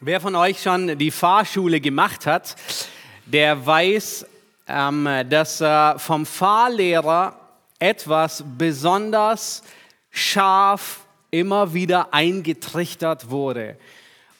Wer von euch schon die Fahrschule gemacht hat, der weiß, ähm, dass äh, vom Fahrlehrer etwas besonders scharf immer wieder eingetrichtert wurde.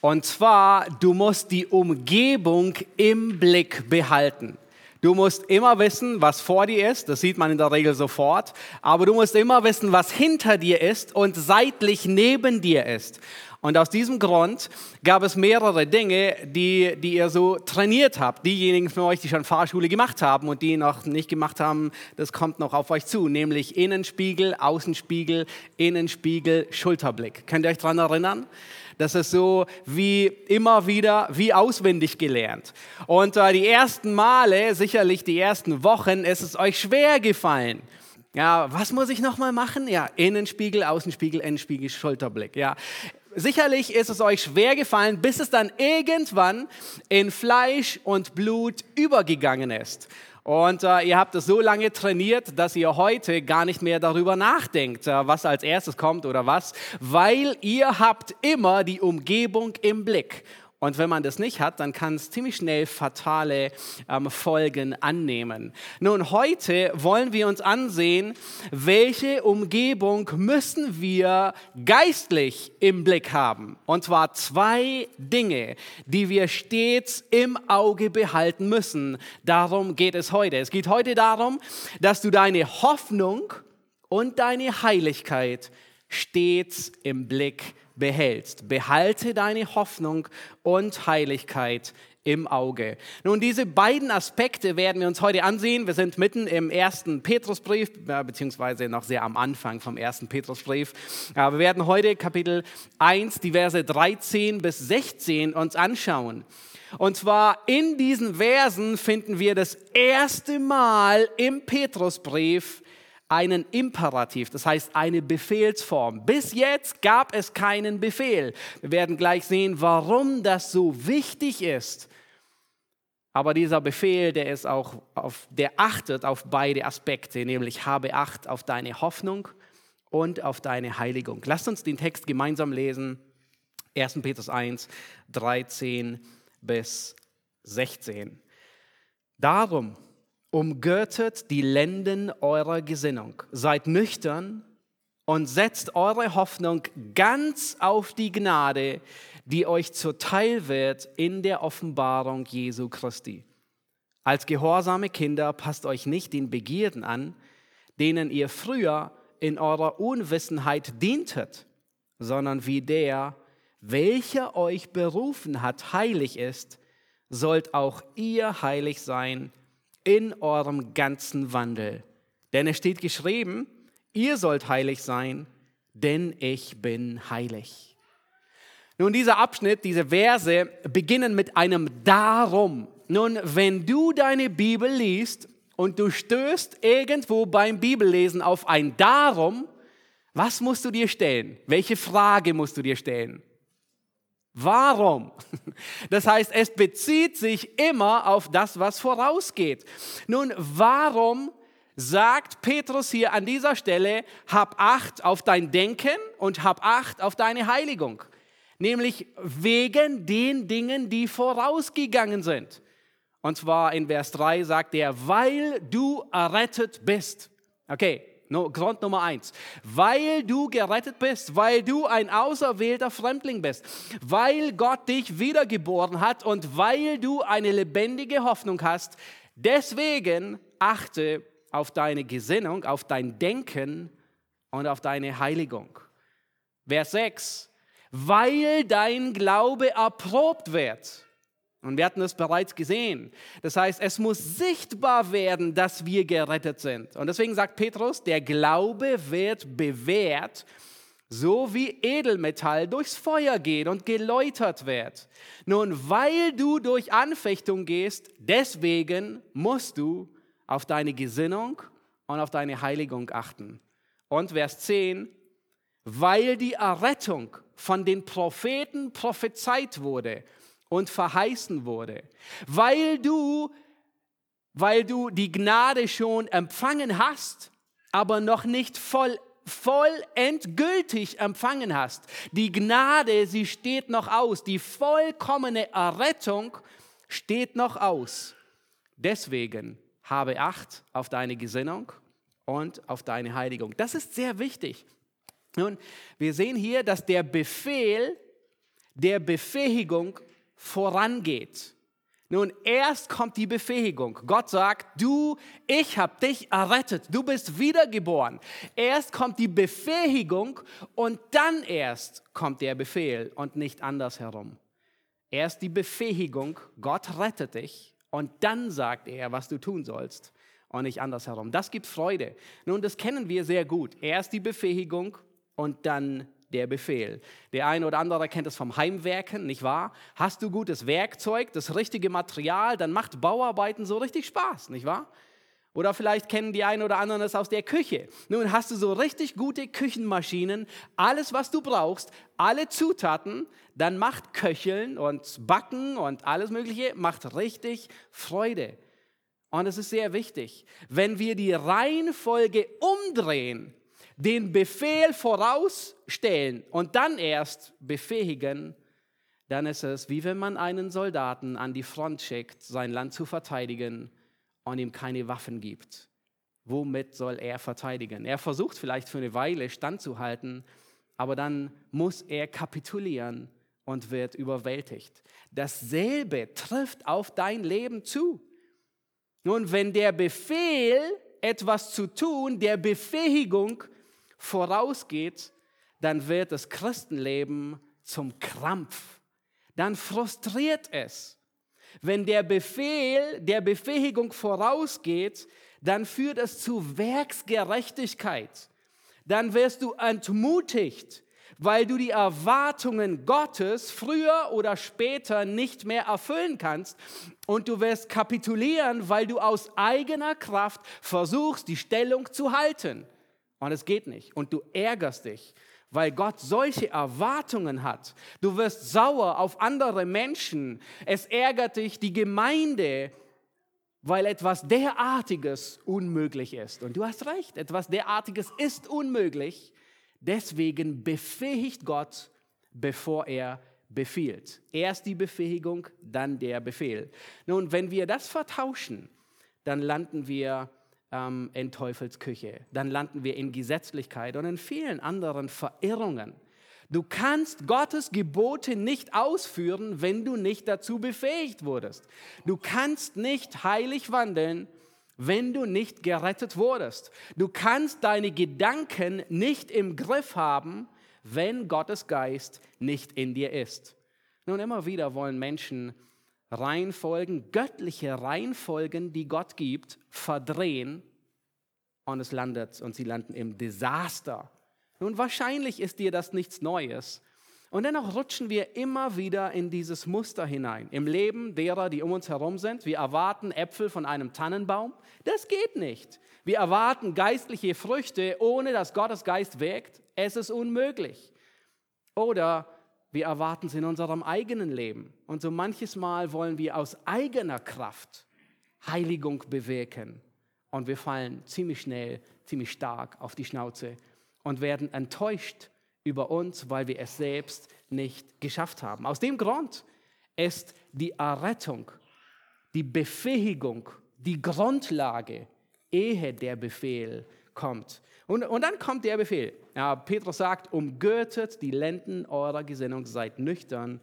Und zwar, du musst die Umgebung im Blick behalten. Du musst immer wissen, was vor dir ist, das sieht man in der Regel sofort, aber du musst immer wissen, was hinter dir ist und seitlich neben dir ist. Und aus diesem Grund gab es mehrere Dinge, die, die ihr so trainiert habt. Diejenigen von euch, die schon Fahrschule gemacht haben und die noch nicht gemacht haben, das kommt noch auf euch zu, nämlich Innenspiegel, Außenspiegel, Innenspiegel, Schulterblick. Könnt ihr euch daran erinnern? Das ist so wie immer wieder, wie auswendig gelernt. Und äh, die ersten Male, sicherlich die ersten Wochen, ist es euch schwer gefallen. Ja, was muss ich nochmal machen? Ja, Innenspiegel, Außenspiegel, Innenspiegel, Schulterblick. Ja, sicherlich ist es euch schwer gefallen, bis es dann irgendwann in Fleisch und Blut übergegangen ist. Und äh, ihr habt es so lange trainiert, dass ihr heute gar nicht mehr darüber nachdenkt, äh, was als erstes kommt oder was, weil ihr habt immer die Umgebung im Blick. Und wenn man das nicht hat, dann kann es ziemlich schnell fatale ähm, Folgen annehmen. Nun, heute wollen wir uns ansehen, welche Umgebung müssen wir geistlich im Blick haben. Und zwar zwei Dinge, die wir stets im Auge behalten müssen. Darum geht es heute. Es geht heute darum, dass du deine Hoffnung und deine Heiligkeit stets im Blick hast behältst. Behalte deine Hoffnung und Heiligkeit im Auge. Nun, diese beiden Aspekte werden wir uns heute ansehen. Wir sind mitten im ersten Petrusbrief, beziehungsweise noch sehr am Anfang vom ersten Petrusbrief. Wir werden heute Kapitel 1, die Verse 13 bis 16 uns anschauen. Und zwar in diesen Versen finden wir das erste Mal im Petrusbrief einen Imperativ, das heißt eine Befehlsform. Bis jetzt gab es keinen Befehl. Wir werden gleich sehen, warum das so wichtig ist. Aber dieser Befehl, der ist auch auf, der achtet auf beide Aspekte, nämlich habe Acht auf deine Hoffnung und auf deine Heiligung. Lasst uns den Text gemeinsam lesen. 1. Petrus 1, 13 bis 16. Darum, umgürtet die Lenden eurer Gesinnung, seid nüchtern und setzt eure Hoffnung ganz auf die Gnade, die euch zuteil wird in der Offenbarung Jesu Christi. Als gehorsame Kinder passt euch nicht den Begierden an, denen ihr früher in eurer Unwissenheit dientet, sondern wie der, welcher euch berufen hat, heilig ist, sollt auch ihr heilig sein in eurem ganzen Wandel. Denn es steht geschrieben, ihr sollt heilig sein, denn ich bin heilig. Nun, dieser Abschnitt, diese Verse beginnen mit einem Darum. Nun, wenn du deine Bibel liest und du stößt irgendwo beim Bibellesen auf ein Darum, was musst du dir stellen? Welche Frage musst du dir stellen? Warum? Das heißt, es bezieht sich immer auf das, was vorausgeht. Nun, warum sagt Petrus hier an dieser Stelle, hab Acht auf dein Denken und hab Acht auf deine Heiligung? Nämlich wegen den Dingen, die vorausgegangen sind. Und zwar in Vers 3 sagt er, weil du errettet bist. Okay, Grund Nummer eins. Weil du gerettet bist, weil du ein auserwählter Fremdling bist, weil Gott dich wiedergeboren hat und weil du eine lebendige Hoffnung hast, deswegen achte auf deine Gesinnung, auf dein Denken und auf deine Heiligung. Vers 6. Weil dein Glaube erprobt wird. Und wir hatten es bereits gesehen. Das heißt, es muss sichtbar werden, dass wir gerettet sind. Und deswegen sagt Petrus, der Glaube wird bewährt, so wie Edelmetall durchs Feuer geht und geläutert wird. Nun, weil du durch Anfechtung gehst, deswegen musst du auf deine Gesinnung und auf deine Heiligung achten. Und Vers 10, weil die Errettung von den Propheten prophezeit wurde und verheißen wurde. Weil du, weil du die Gnade schon empfangen hast, aber noch nicht voll voll endgültig empfangen hast. Die Gnade, sie steht noch aus. Die vollkommene Errettung steht noch aus. Deswegen habe Acht auf deine Gesinnung und auf deine Heiligung. Das ist sehr wichtig. Nun, wir sehen hier, dass der Befehl der Befähigung vorangeht. Nun, erst kommt die Befähigung. Gott sagt, du, ich habe dich errettet, du bist wiedergeboren. Erst kommt die Befähigung und dann erst kommt der Befehl und nicht andersherum. Erst die Befähigung, Gott rettet dich und dann sagt er, was du tun sollst und nicht andersherum. Das gibt Freude. Nun, das kennen wir sehr gut. Erst die Befähigung und dann der Befehl. Der eine oder andere kennt es vom Heimwerken, nicht wahr? Hast du gutes Werkzeug, das richtige Material, dann macht Bauarbeiten so richtig Spaß, nicht wahr? Oder vielleicht kennen die einen oder anderen es aus der Küche. Nun hast du so richtig gute Küchenmaschinen, alles, was du brauchst, alle Zutaten, dann macht Köcheln und Backen und alles Mögliche, macht richtig Freude. Und es ist sehr wichtig, wenn wir die Reihenfolge umdrehen, den Befehl vorausstellen und dann erst befähigen, dann ist es wie wenn man einen Soldaten an die Front schickt, sein Land zu verteidigen und ihm keine Waffen gibt. Womit soll er verteidigen? Er versucht vielleicht für eine Weile standzuhalten, aber dann muss er kapitulieren und wird überwältigt. Dasselbe trifft auf dein Leben zu. Nun, wenn der Befehl, etwas zu tun, der Befähigung vorausgeht, dann wird das Christenleben zum Krampf. Dann frustriert es. Wenn der Befehl der Befähigung vorausgeht, dann führt es zu Werksgerechtigkeit. Dann wirst du entmutigt, weil du die Erwartungen Gottes früher oder später nicht mehr erfüllen kannst. Und du wirst kapitulieren, weil du aus eigener Kraft versuchst, die Stellung zu halten. Und es geht nicht. Und du ärgerst dich, weil Gott solche Erwartungen hat. Du wirst sauer auf andere Menschen. Es ärgert dich die Gemeinde, weil etwas derartiges unmöglich ist. Und du hast recht, etwas derartiges ist unmöglich. Deswegen befähigt Gott, bevor er befiehlt. Erst die Befähigung, dann der Befehl. Nun, wenn wir das vertauschen, dann landen wir ähm, in Teufelsküche. Dann landen wir in Gesetzlichkeit und in vielen anderen Verirrungen. Du kannst Gottes Gebote nicht ausführen, wenn du nicht dazu befähigt wurdest. Du kannst nicht heilig wandeln, wenn du nicht gerettet wurdest. Du kannst deine Gedanken nicht im Griff haben, wenn Gottes Geist nicht in dir ist. Nun, immer wieder wollen Menschen Reihenfolgen, göttliche Reihenfolgen, die Gott gibt, verdrehen und es landet und sie landen im Desaster. Nun, wahrscheinlich ist dir das nichts Neues. Und dennoch rutschen wir immer wieder in dieses Muster hinein. Im Leben derer, die um uns herum sind. Wir erwarten Äpfel von einem Tannenbaum. Das geht nicht. Wir erwarten geistliche Früchte, ohne dass Gottes Geist wirkt. Es ist unmöglich. Oder wir erwarten es in unserem eigenen Leben. Und so manches Mal wollen wir aus eigener Kraft Heiligung bewirken. Und wir fallen ziemlich schnell, ziemlich stark auf die Schnauze und werden enttäuscht über uns, weil wir es selbst nicht geschafft haben. Aus dem Grund ist die Errettung, die Befähigung, die Grundlage, ehe der Befehl kommt. Und, und dann kommt der Befehl. Ja, Petrus sagt, umgürtet die Lenden eurer Gesinnung, seid nüchtern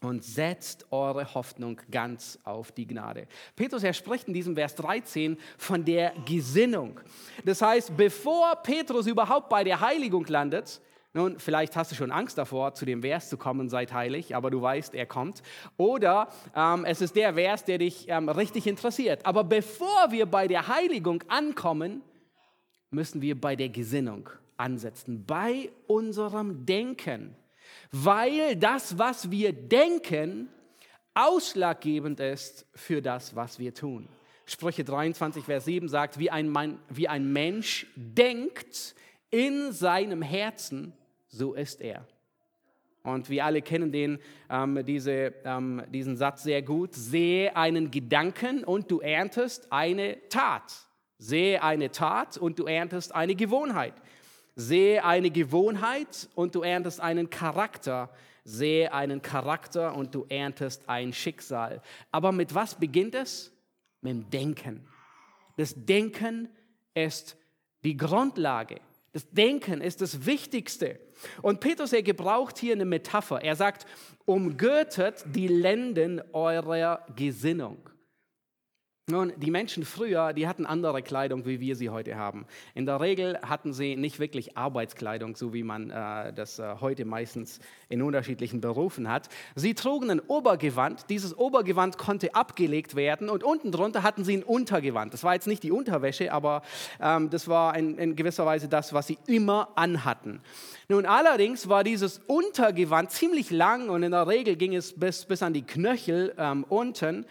und setzt eure Hoffnung ganz auf die Gnade. Petrus, er spricht in diesem Vers 13 von der Gesinnung. Das heißt, bevor Petrus überhaupt bei der Heiligung landet, nun, vielleicht hast du schon Angst davor, zu dem Vers zu kommen, seid heilig, aber du weißt, er kommt. Oder ähm, es ist der Vers, der dich ähm, richtig interessiert. Aber bevor wir bei der Heiligung ankommen, müssen wir bei der Gesinnung ansetzen, bei unserem Denken weil das, was wir denken, ausschlaggebend ist für das, was wir tun. Sprüche 23, Vers 7 sagt, wie ein, Mann, wie ein Mensch denkt in seinem Herzen, so ist er. Und wir alle kennen den, ähm, diese, ähm, diesen Satz sehr gut. Sehe einen Gedanken und du erntest eine Tat. Sehe eine Tat und du erntest eine Gewohnheit. Sehe eine Gewohnheit und du erntest einen Charakter. Sehe einen Charakter und du erntest ein Schicksal. Aber mit was beginnt es? Mit dem Denken. Das Denken ist die Grundlage. Das Denken ist das Wichtigste. Und Petrus, er gebraucht hier eine Metapher. Er sagt, umgürtet die Lenden eurer Gesinnung. Nun, die Menschen früher, die hatten andere Kleidung, wie wir sie heute haben. In der Regel hatten sie nicht wirklich Arbeitskleidung, so wie man äh, das äh, heute meistens in unterschiedlichen Berufen hat. Sie trugen ein Obergewand. Dieses Obergewand konnte abgelegt werden und unten drunter hatten sie ein Untergewand. Das war jetzt nicht die Unterwäsche, aber ähm, das war in, in gewisser Weise das, was sie immer anhatten. Nun, allerdings war dieses Untergewand ziemlich lang und in der Regel ging es bis, bis an die Knöchel ähm, unten.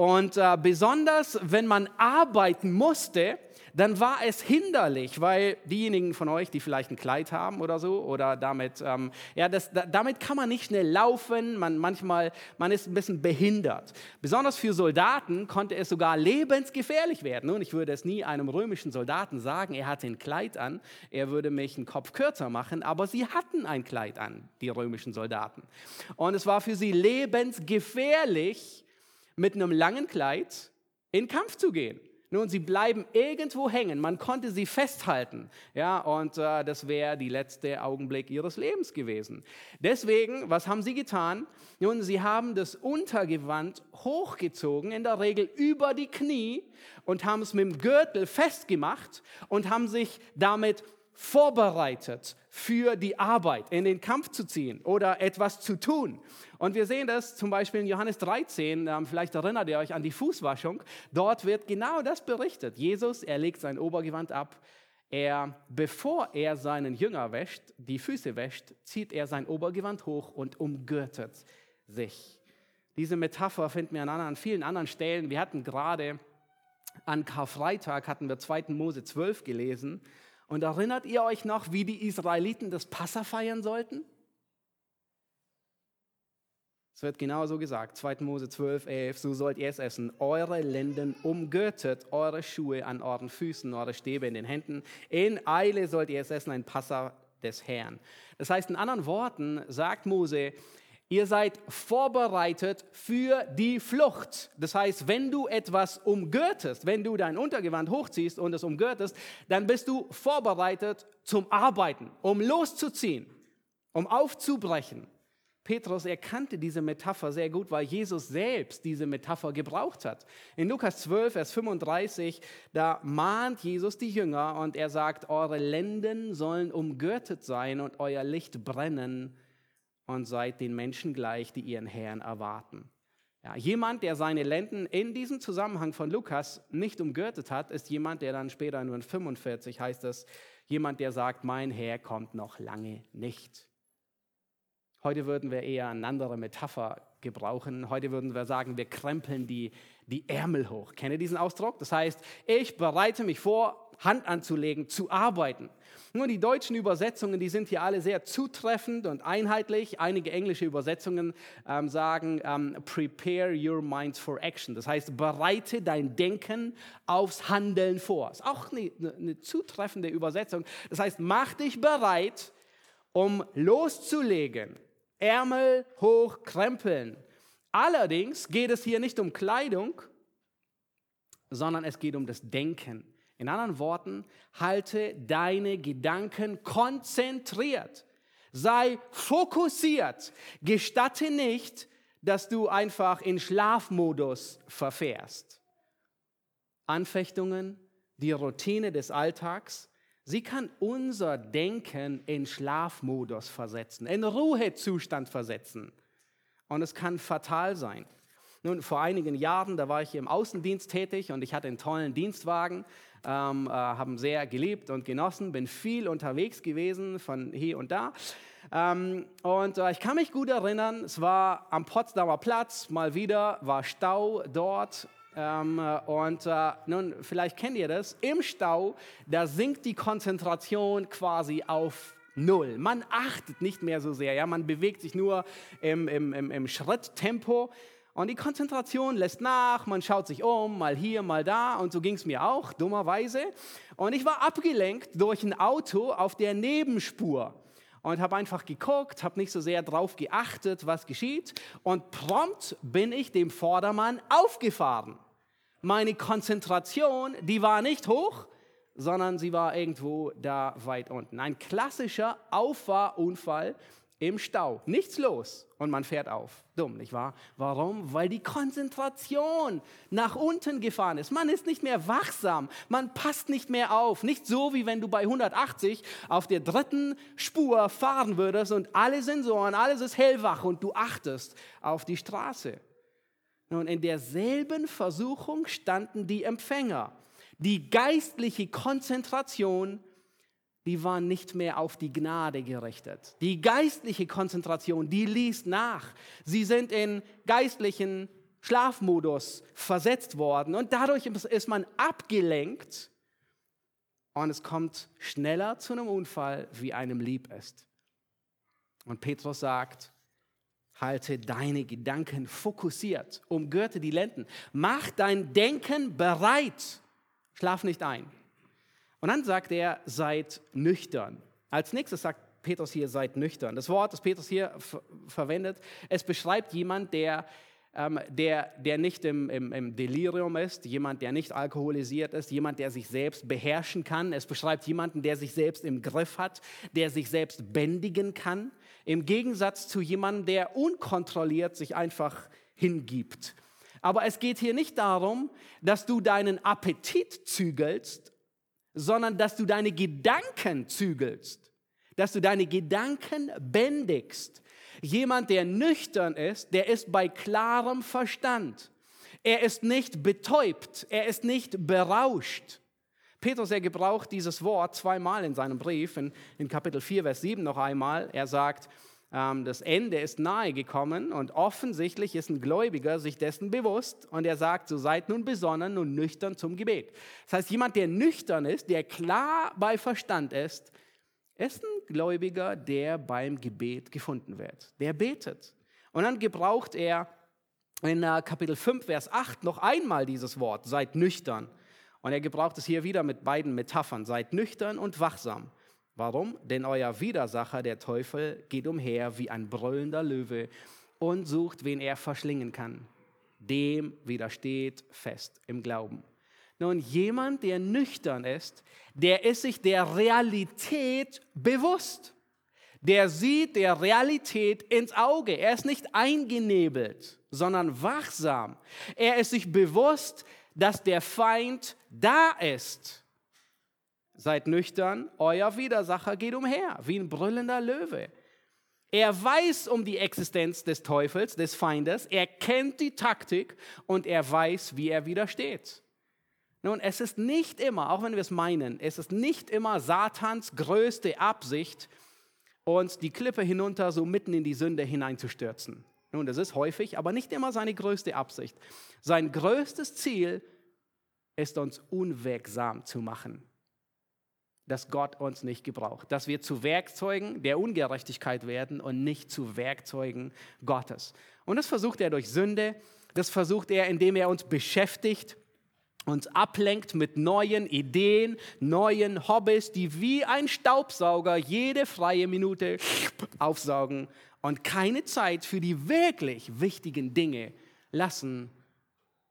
Und äh, besonders, wenn man arbeiten musste, dann war es hinderlich, weil diejenigen von euch, die vielleicht ein Kleid haben oder so, oder damit, ähm, ja, das, da, damit kann man nicht schnell laufen, man manchmal, man ist ein bisschen behindert. Besonders für Soldaten konnte es sogar lebensgefährlich werden. Und ich würde es nie einem römischen Soldaten sagen, er hatte ein Kleid an, er würde mich einen Kopf kürzer machen, aber sie hatten ein Kleid an, die römischen Soldaten. Und es war für sie lebensgefährlich, mit einem langen Kleid in Kampf zu gehen. Nun, sie bleiben irgendwo hängen. Man konnte sie festhalten. Ja, und äh, das wäre die letzte Augenblick ihres Lebens gewesen. Deswegen, was haben sie getan? Nun, sie haben das Untergewand hochgezogen, in der Regel über die Knie und haben es mit dem Gürtel festgemacht und haben sich damit vorbereitet für die Arbeit, in den Kampf zu ziehen oder etwas zu tun. Und wir sehen das zum Beispiel in Johannes 13, ähm, vielleicht erinnert ihr euch an die Fußwaschung. Dort wird genau das berichtet. Jesus, er legt sein Obergewand ab. Er, bevor er seinen Jünger wäscht, die Füße wäscht, zieht er sein Obergewand hoch und umgürtet sich. Diese Metapher finden wir an, an vielen anderen Stellen. Wir hatten gerade an Karfreitag hatten wir 2. Mose 12 gelesen. Und erinnert ihr euch noch, wie die Israeliten das Passa feiern sollten? Es wird genau so gesagt, 2. Mose 12, 11, so sollt ihr es essen. Eure Lenden umgürtet, eure Schuhe an euren Füßen, eure Stäbe in den Händen. In Eile sollt ihr es essen, ein Passa des Herrn. Das heißt, in anderen Worten sagt Mose, Ihr seid vorbereitet für die Flucht. Das heißt, wenn du etwas umgürtest, wenn du dein Untergewand hochziehst und es umgürtest, dann bist du vorbereitet zum Arbeiten, um loszuziehen, um aufzubrechen. Petrus erkannte diese Metapher sehr gut, weil Jesus selbst diese Metapher gebraucht hat. In Lukas 12, Vers 35, da mahnt Jesus die Jünger und er sagt, eure Lenden sollen umgürtet sein und euer Licht brennen und seid den Menschen gleich, die ihren Herrn erwarten. Ja, jemand, der seine Lenden in diesem Zusammenhang von Lukas nicht umgürtet hat, ist jemand, der dann später nur in 45 heißt es, jemand, der sagt, mein Herr kommt noch lange nicht. Heute würden wir eher eine andere Metapher gebrauchen. Heute würden wir sagen, wir krempeln die, die Ärmel hoch. Kenne diesen Ausdruck? Das heißt, ich bereite mich vor, Hand anzulegen, zu arbeiten. Nur die deutschen Übersetzungen, die sind hier alle sehr zutreffend und einheitlich. Einige englische Übersetzungen ähm, sagen, ähm, prepare your minds for action. Das heißt, bereite dein Denken aufs Handeln vor. Ist auch eine, eine zutreffende Übersetzung. Das heißt, mach dich bereit, um loszulegen. Ärmel hoch krempeln. Allerdings geht es hier nicht um Kleidung, sondern es geht um das Denken. In anderen Worten, halte deine Gedanken konzentriert. Sei fokussiert. Gestatte nicht, dass du einfach in Schlafmodus verfährst. Anfechtungen, die Routine des Alltags, sie kann unser Denken in Schlafmodus versetzen, in Ruhezustand versetzen. Und es kann fatal sein. Nun, vor einigen Jahren, da war ich im Außendienst tätig und ich hatte einen tollen Dienstwagen, ähm, äh, haben sehr geliebt und genossen, bin viel unterwegs gewesen von hier und da. Ähm, und äh, ich kann mich gut erinnern, es war am Potsdamer Platz, mal wieder war Stau dort ähm, und äh, nun, vielleicht kennt ihr das, im Stau, da sinkt die Konzentration quasi auf Null. Man achtet nicht mehr so sehr, ja, man bewegt sich nur im, im, im, im Schritttempo Und die Konzentration lässt nach, man schaut sich um, mal hier, mal da. Und so ging es mir auch, dummerweise. Und ich war abgelenkt durch ein Auto auf der Nebenspur und habe einfach geguckt, habe nicht so sehr darauf geachtet, was geschieht. Und prompt bin ich dem Vordermann aufgefahren. Meine Konzentration, die war nicht hoch, sondern sie war irgendwo da weit unten. Ein klassischer Auffahrunfall im Stau. Nichts los und man fährt auf. Dumm, nicht wahr? Warum? Weil die Konzentration nach unten gefahren ist. Man ist nicht mehr wachsam, man passt nicht mehr auf. Nicht so, wie wenn du bei 180 auf der dritten Spur fahren würdest und alle Sensoren, alles ist hellwach und du achtest auf die Straße. Nun, in derselben Versuchung standen die Empfänger. Die geistliche Konzentration die waren nicht mehr auf die Gnade gerichtet. Die geistliche Konzentration, die ließ nach. Sie sind in geistlichen Schlafmodus versetzt worden und dadurch ist man abgelenkt und es kommt schneller zu einem Unfall, wie einem lieb ist. Und Petrus sagt, halte deine Gedanken fokussiert, umgürte die Lenden, mach dein Denken bereit, schlaf nicht ein. Und dann sagt er, seid nüchtern. Als nächstes sagt Petrus hier, seid nüchtern. Das Wort, das Petrus hier verwendet, es beschreibt jemand, der, ähm, der, der nicht im, im, im Delirium ist, jemand, der nicht alkoholisiert ist, jemand, der sich selbst beherrschen kann. Es beschreibt jemanden, der sich selbst im Griff hat, der sich selbst bändigen kann. Im Gegensatz zu jemandem, der unkontrolliert sich einfach hingibt. Aber es geht hier nicht darum, dass du deinen Appetit zügelst sondern dass du deine Gedanken zügelst, dass du deine Gedanken bändigst. Jemand, der nüchtern ist, der ist bei klarem Verstand. Er ist nicht betäubt, er ist nicht berauscht. Petrus, er gebraucht dieses Wort zweimal in seinem Brief, in, in Kapitel 4, Vers 7 noch einmal. Er sagt, das Ende ist nahe gekommen und offensichtlich ist ein Gläubiger sich dessen bewusst und er sagt, so seid nun besonnen und nüchtern zum Gebet. Das heißt, jemand, der nüchtern ist, der klar bei Verstand ist, ist ein Gläubiger, der beim Gebet gefunden wird. Der betet. Und dann gebraucht er in äh, Kapitel 5, Vers 8 noch einmal dieses Wort, seid nüchtern. Und er gebraucht es hier wieder mit beiden Metaphern, seid nüchtern und wachsam. Warum? Denn euer Widersacher, der Teufel, geht umher wie ein brüllender Löwe und sucht, wen er verschlingen kann. Dem widersteht fest im Glauben. Nun, jemand, der nüchtern ist, der ist sich der Realität bewusst. Der sieht der Realität ins Auge. Er ist nicht eingenebelt, sondern wachsam. Er ist sich bewusst, dass der Feind da ist Seid nüchtern, euer Widersacher geht umher, wie ein brüllender Löwe. Er weiß um die Existenz des Teufels, des Feindes, er kennt die Taktik und er weiß, wie er widersteht. Nun, es ist nicht immer, auch wenn wir es meinen, es ist nicht immer Satans größte Absicht, uns die Klippe hinunter so mitten in die Sünde hineinzustürzen. Nun, das ist häufig, aber nicht immer seine größte Absicht. Sein größtes Ziel ist, uns unwirksam zu machen dass Gott uns nicht gebraucht, dass wir zu Werkzeugen der Ungerechtigkeit werden und nicht zu Werkzeugen Gottes. Und das versucht er durch Sünde, das versucht er, indem er uns beschäftigt, uns ablenkt mit neuen Ideen, neuen Hobbys, die wie ein Staubsauger jede freie Minute aufsaugen und keine Zeit für die wirklich wichtigen Dinge lassen,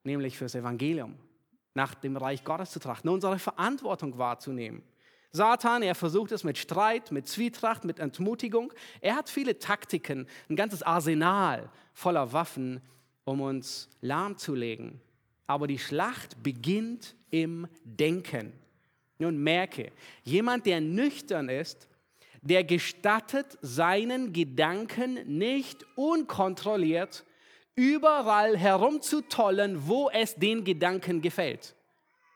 nämlich fürs Evangelium, nach dem Reich Gottes zu trachten, unsere Verantwortung wahrzunehmen. Satan, er versucht es mit Streit, mit Zwietracht, mit Entmutigung. Er hat viele Taktiken, ein ganzes Arsenal voller Waffen, um uns lahmzulegen. Aber die Schlacht beginnt im Denken. Nun merke, jemand, der nüchtern ist, der gestattet seinen Gedanken nicht unkontrolliert überall herumzutollen, wo es den Gedanken gefällt.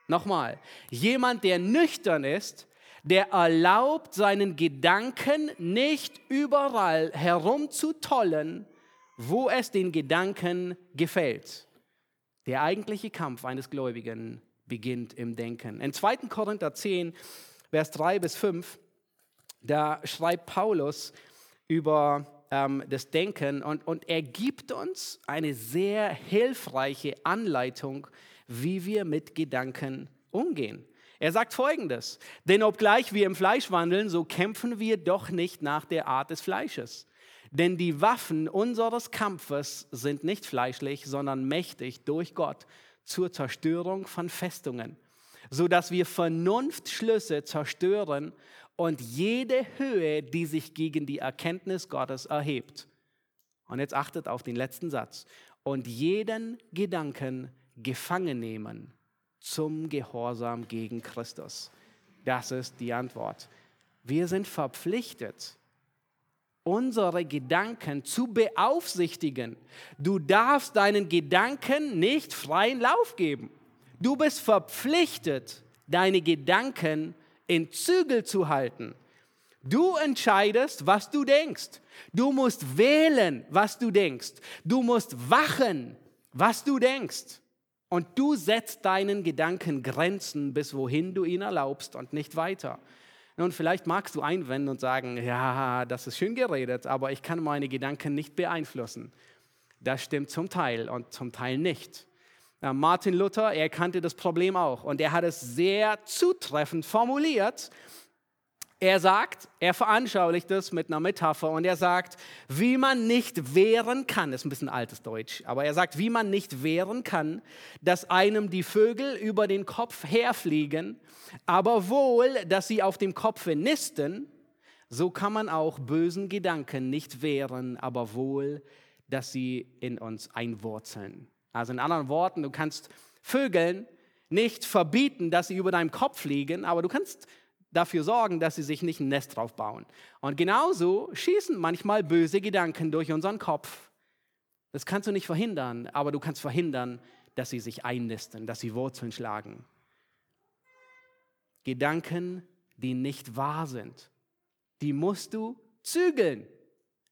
Nochmal, jemand, der nüchtern ist, der erlaubt seinen Gedanken nicht überall herumzutollen, wo es den Gedanken gefällt. Der eigentliche Kampf eines Gläubigen beginnt im Denken. In 2. Korinther 10, Vers 3 bis 5, da schreibt Paulus über ähm, das Denken und, und er gibt uns eine sehr hilfreiche Anleitung, wie wir mit Gedanken umgehen. Er sagt folgendes, denn obgleich wir im Fleisch wandeln, so kämpfen wir doch nicht nach der Art des Fleisches. Denn die Waffen unseres Kampfes sind nicht fleischlich, sondern mächtig durch Gott zur Zerstörung von Festungen, so dass wir Vernunftschlüsse zerstören und jede Höhe, die sich gegen die Erkenntnis Gottes erhebt. Und jetzt achtet auf den letzten Satz. Und jeden Gedanken gefangen nehmen zum Gehorsam gegen Christus. Das ist die Antwort. Wir sind verpflichtet, unsere Gedanken zu beaufsichtigen. Du darfst deinen Gedanken nicht freien Lauf geben. Du bist verpflichtet, deine Gedanken in Zügel zu halten. Du entscheidest, was du denkst. Du musst wählen, was du denkst. Du musst wachen, was du denkst. Und du setzt deinen Gedanken Grenzen, bis wohin du ihn erlaubst und nicht weiter. Nun, vielleicht magst du einwenden und sagen, ja, das ist schön geredet, aber ich kann meine Gedanken nicht beeinflussen. Das stimmt zum Teil und zum Teil nicht. Martin Luther, er kannte das Problem auch und er hat es sehr zutreffend formuliert. Er sagt, er veranschaulicht es mit einer Metapher und er sagt, wie man nicht wehren kann, ist ein bisschen altes Deutsch, aber er sagt, wie man nicht wehren kann, dass einem die Vögel über den Kopf herfliegen, aber wohl, dass sie auf dem Kopfe nisten, so kann man auch bösen Gedanken nicht wehren, aber wohl, dass sie in uns einwurzeln. Also in anderen Worten, du kannst Vögeln nicht verbieten, dass sie über deinem Kopf fliegen, aber du kannst dafür sorgen, dass sie sich nicht ein Nest drauf bauen. Und genauso schießen manchmal böse Gedanken durch unseren Kopf. Das kannst du nicht verhindern, aber du kannst verhindern, dass sie sich einnisten, dass sie Wurzeln schlagen. Gedanken, die nicht wahr sind, die musst du zügeln,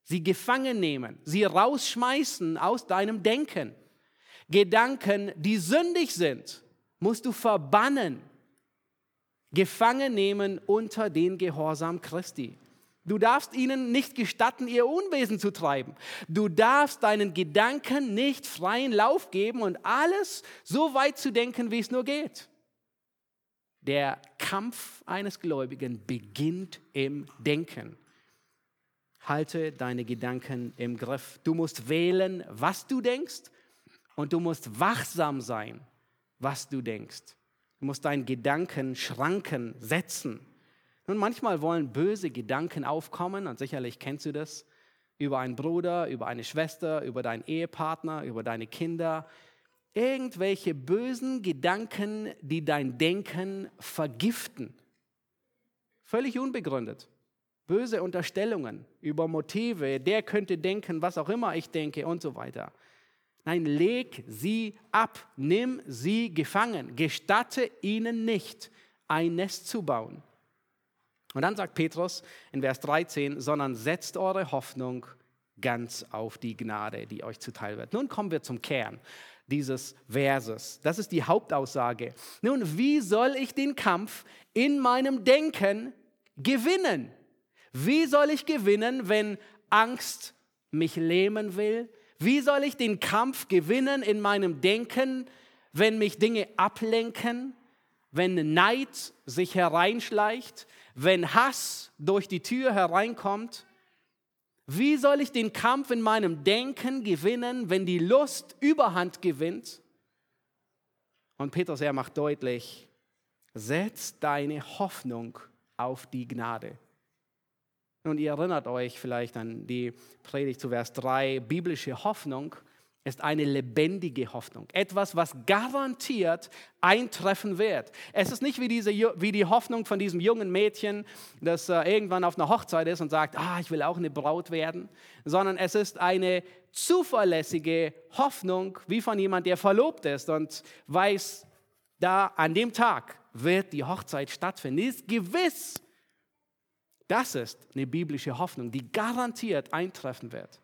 sie gefangen nehmen, sie rausschmeißen aus deinem Denken. Gedanken, die sündig sind, musst du verbannen, gefangen nehmen unter den Gehorsam Christi. Du darfst ihnen nicht gestatten, ihr Unwesen zu treiben. Du darfst deinen Gedanken nicht freien Lauf geben und alles so weit zu denken, wie es nur geht. Der Kampf eines Gläubigen beginnt im Denken. Halte deine Gedanken im Griff. Du musst wählen, was du denkst und du musst wachsam sein, was du denkst. Du musst deinen Gedanken Schranken setzen. Nun, manchmal wollen böse Gedanken aufkommen, und sicherlich kennst du das, über einen Bruder, über eine Schwester, über deinen Ehepartner, über deine Kinder. Irgendwelche bösen Gedanken, die dein Denken vergiften. Völlig unbegründet. Böse Unterstellungen über Motive, der könnte denken, was auch immer ich denke und so weiter. Nein, leg sie ab, nimm sie gefangen, gestatte ihnen nicht, ein Nest zu bauen. Und dann sagt Petrus in Vers 13, sondern setzt eure Hoffnung ganz auf die Gnade, die euch zuteil wird. Nun kommen wir zum Kern dieses Verses. Das ist die Hauptaussage. Nun, wie soll ich den Kampf in meinem Denken gewinnen? Wie soll ich gewinnen, wenn Angst mich lähmen will, wie soll ich den Kampf gewinnen in meinem Denken, wenn mich Dinge ablenken, wenn Neid sich hereinschleicht, wenn Hass durch die Tür hereinkommt? Wie soll ich den Kampf in meinem Denken gewinnen, wenn die Lust überhand gewinnt? Und Petrus, er macht deutlich, setz deine Hoffnung auf die Gnade. Und ihr erinnert euch vielleicht an die Predigt zu Vers 3. Biblische Hoffnung ist eine lebendige Hoffnung. Etwas, was garantiert eintreffen wird. Es ist nicht wie, diese, wie die Hoffnung von diesem jungen Mädchen, das äh, irgendwann auf einer Hochzeit ist und sagt, ah, ich will auch eine Braut werden, sondern es ist eine zuverlässige Hoffnung, wie von jemand, der verlobt ist und weiß, da an dem Tag wird die Hochzeit stattfinden. Die ist gewiss. Das ist eine biblische Hoffnung, die garantiert eintreffen wird.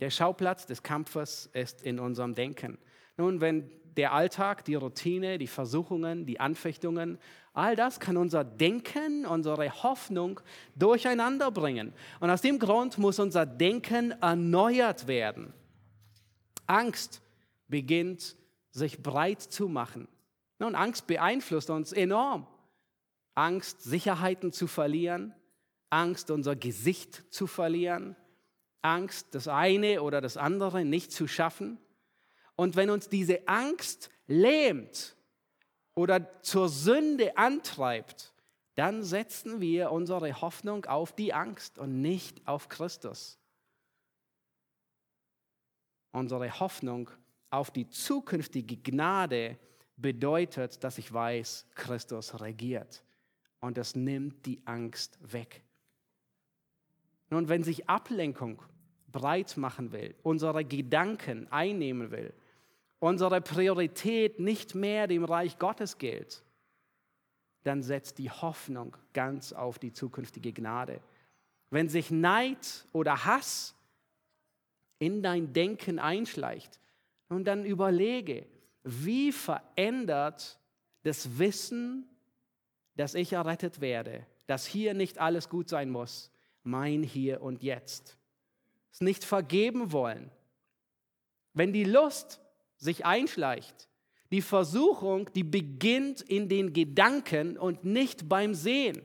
Der Schauplatz des Kampfes ist in unserem Denken. Nun, wenn der Alltag, die Routine, die Versuchungen, die Anfechtungen, all das kann unser Denken, unsere Hoffnung durcheinander bringen. Und aus dem Grund muss unser Denken erneuert werden. Angst beginnt sich breit zu machen. Nun, Angst beeinflusst uns enorm. Angst, Sicherheiten zu verlieren, Angst, unser Gesicht zu verlieren, Angst, das eine oder das andere nicht zu schaffen. Und wenn uns diese Angst lähmt oder zur Sünde antreibt, dann setzen wir unsere Hoffnung auf die Angst und nicht auf Christus. Unsere Hoffnung auf die zukünftige Gnade bedeutet, dass ich weiß, Christus regiert. Und das nimmt die Angst weg. Nun, wenn sich Ablenkung breit machen will, unsere Gedanken einnehmen will, unsere Priorität nicht mehr dem Reich Gottes gilt, dann setzt die Hoffnung ganz auf die zukünftige Gnade. Wenn sich Neid oder Hass in dein Denken einschleicht, und dann überlege, wie verändert das Wissen, dass ich errettet werde, dass hier nicht alles gut sein muss, mein Hier und Jetzt. Es nicht vergeben wollen. Wenn die Lust sich einschleicht, die Versuchung, die beginnt in den Gedanken und nicht beim Sehen.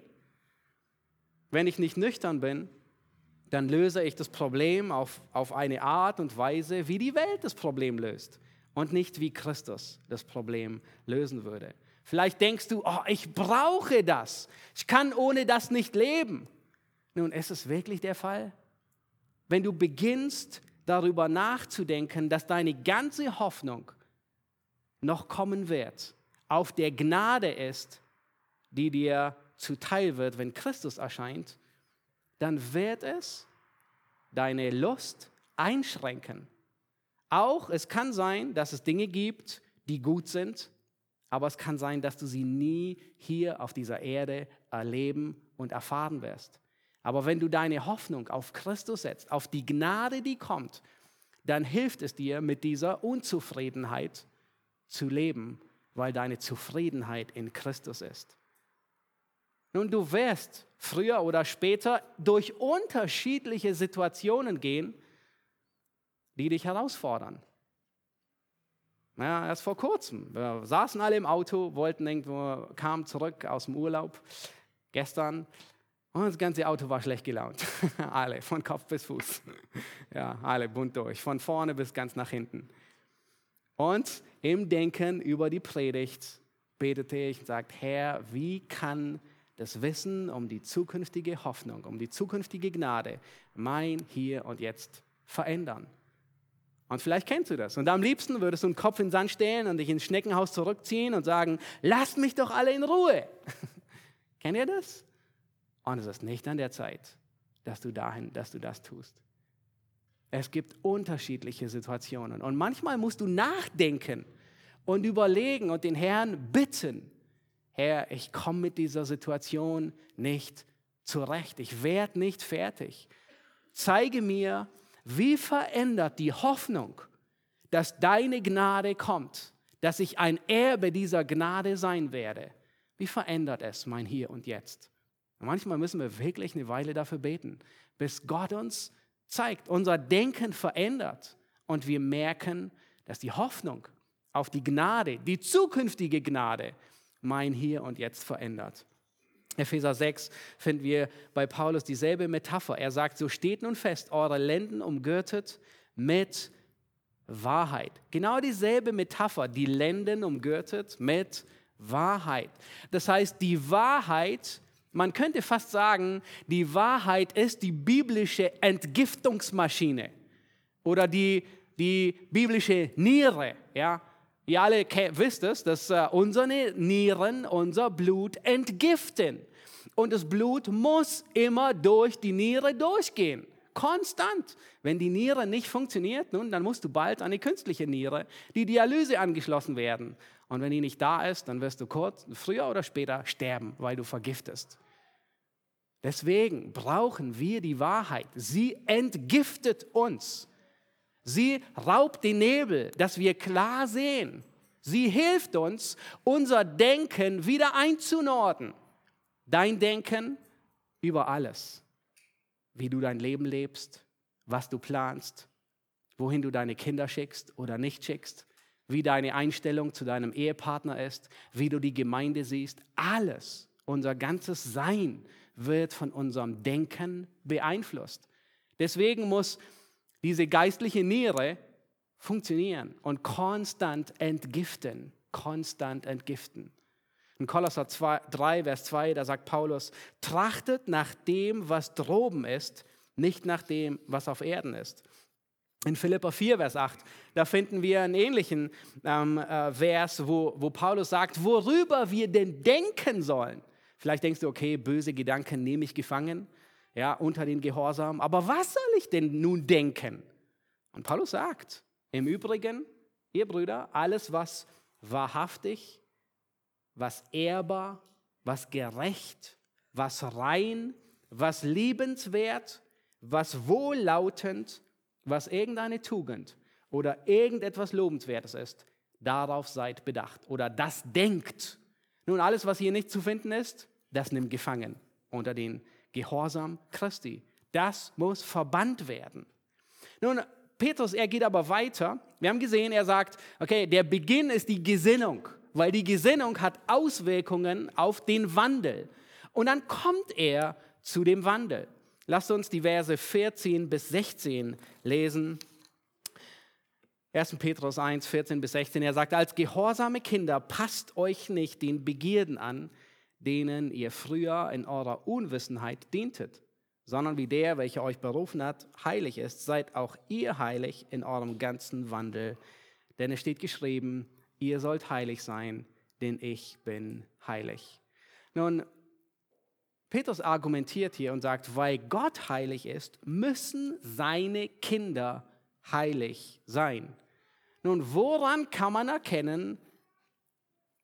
Wenn ich nicht nüchtern bin, dann löse ich das Problem auf, auf eine Art und Weise, wie die Welt das Problem löst und nicht wie Christus das Problem lösen würde. Vielleicht denkst du, oh, ich brauche das. Ich kann ohne das nicht leben. Nun, ist es wirklich der Fall? Wenn du beginnst darüber nachzudenken, dass deine ganze Hoffnung noch kommen wird, auf der Gnade ist, die dir zuteil wird, wenn Christus erscheint, dann wird es deine Lust einschränken. Auch es kann sein, dass es Dinge gibt, die gut sind, aber es kann sein, dass du sie nie hier auf dieser Erde erleben und erfahren wirst. Aber wenn du deine Hoffnung auf Christus setzt, auf die Gnade, die kommt, dann hilft es dir, mit dieser Unzufriedenheit zu leben, weil deine Zufriedenheit in Christus ist. Nun, du wirst früher oder später durch unterschiedliche Situationen gehen, die dich herausfordern. Ja, erst vor kurzem. Wir saßen alle im Auto, wollten irgendwo, kamen zurück aus dem Urlaub gestern und das ganze Auto war schlecht gelaunt. alle, von Kopf bis Fuß. Ja, alle bunt durch, von vorne bis ganz nach hinten. Und im Denken über die Predigt betete ich und sagte, Herr, wie kann das Wissen um die zukünftige Hoffnung, um die zukünftige Gnade, mein Hier und Jetzt verändern. Und vielleicht kennst du das. Und am liebsten würdest du einen Kopf in den Sand stellen und dich ins Schneckenhaus zurückziehen und sagen, lasst mich doch alle in Ruhe. Kennt ihr das? Und es ist nicht an der Zeit, dass du dahin, dass du das tust. Es gibt unterschiedliche Situationen. Und manchmal musst du nachdenken und überlegen und den Herrn bitten, Herr, ich komme mit dieser Situation nicht zurecht. Ich werde nicht fertig. Zeige mir, wie verändert die Hoffnung, dass deine Gnade kommt, dass ich ein Erbe dieser Gnade sein werde. Wie verändert es mein Hier und Jetzt? manchmal müssen wir wirklich eine Weile dafür beten, bis Gott uns zeigt, unser Denken verändert und wir merken, dass die Hoffnung auf die Gnade, die zukünftige Gnade, mein Hier und Jetzt verändert. Epheser 6 finden wir bei Paulus dieselbe Metapher. Er sagt, so steht nun fest, eure Lenden umgürtet mit Wahrheit. Genau dieselbe Metapher, die Lenden umgürtet mit Wahrheit. Das heißt, die Wahrheit, man könnte fast sagen, die Wahrheit ist die biblische Entgiftungsmaschine oder die, die biblische Niere. Ja? Ihr alle wisst es, dass äh, unsere Nieren unser Blut entgiften. Und das Blut muss immer durch die Niere durchgehen. Konstant. Wenn die Niere nicht funktioniert, nun, dann musst du bald an eine künstliche Niere, die Dialyse angeschlossen werden. Und wenn die nicht da ist, dann wirst du kurz, früher oder später sterben, weil du vergiftest. Deswegen brauchen wir die Wahrheit. Sie entgiftet uns. Sie raubt den Nebel, dass wir klar sehen. Sie hilft uns, unser Denken wieder einzunorden. Dein Denken über alles. Wie du dein Leben lebst, was du planst, wohin du deine Kinder schickst oder nicht schickst, wie deine Einstellung zu deinem Ehepartner ist, wie du die Gemeinde siehst. Alles, unser ganzes Sein wird von unserem Denken beeinflusst. Deswegen muss diese geistliche Niere funktionieren und konstant entgiften, konstant entgiften. In Kolosser 2, 3, Vers 2, da sagt Paulus, trachtet nach dem, was droben ist, nicht nach dem, was auf Erden ist. In Philippa 4, Vers 8, da finden wir einen ähnlichen ähm, äh, Vers, wo, wo Paulus sagt, worüber wir denn denken sollen. Vielleicht denkst du, okay, böse Gedanken nehme ich gefangen, ja, unter den Gehorsam. Aber was soll ich denn nun denken? Und Paulus sagt, im Übrigen, ihr Brüder, alles, was wahrhaftig, was ehrbar, was gerecht, was rein, was liebenswert, was wohllautend, was irgendeine Tugend oder irgendetwas Lobenswertes ist, darauf seid bedacht oder das denkt. Nun, alles, was hier nicht zu finden ist, das nimmt gefangen unter den Gehorsam Christi. Das muss verbannt werden. Nun, Petrus, er geht aber weiter. Wir haben gesehen, er sagt, okay, der Beginn ist die Gesinnung, weil die Gesinnung hat Auswirkungen auf den Wandel. Und dann kommt er zu dem Wandel. Lasst uns die Verse 14 bis 16 lesen. 1. Petrus 1, 14 bis 16. Er sagt, als gehorsame Kinder passt euch nicht den Begierden an, denen ihr früher in eurer Unwissenheit dientet sondern wie der, welcher euch berufen hat, heilig ist, seid auch ihr heilig in eurem ganzen Wandel. Denn es steht geschrieben, ihr sollt heilig sein, denn ich bin heilig. Nun, Petrus argumentiert hier und sagt, weil Gott heilig ist, müssen seine Kinder heilig sein. Nun, woran kann man erkennen,